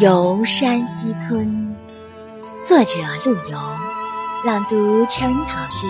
游山西村，作者陆游，朗读 Cherry 老师。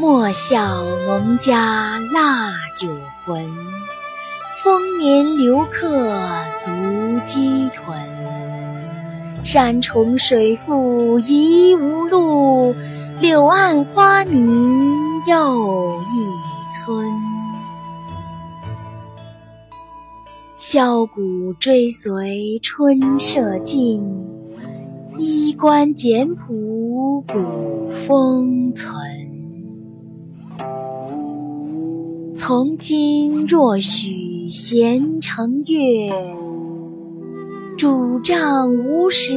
莫笑农家腊酒浑，丰年留客足鸡豚。山重水复疑无路，柳暗花明又一村。箫鼓追随春社近，衣冠简朴古风存。从今若许闲乘月。拄杖无时